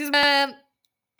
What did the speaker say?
Siz, eee um,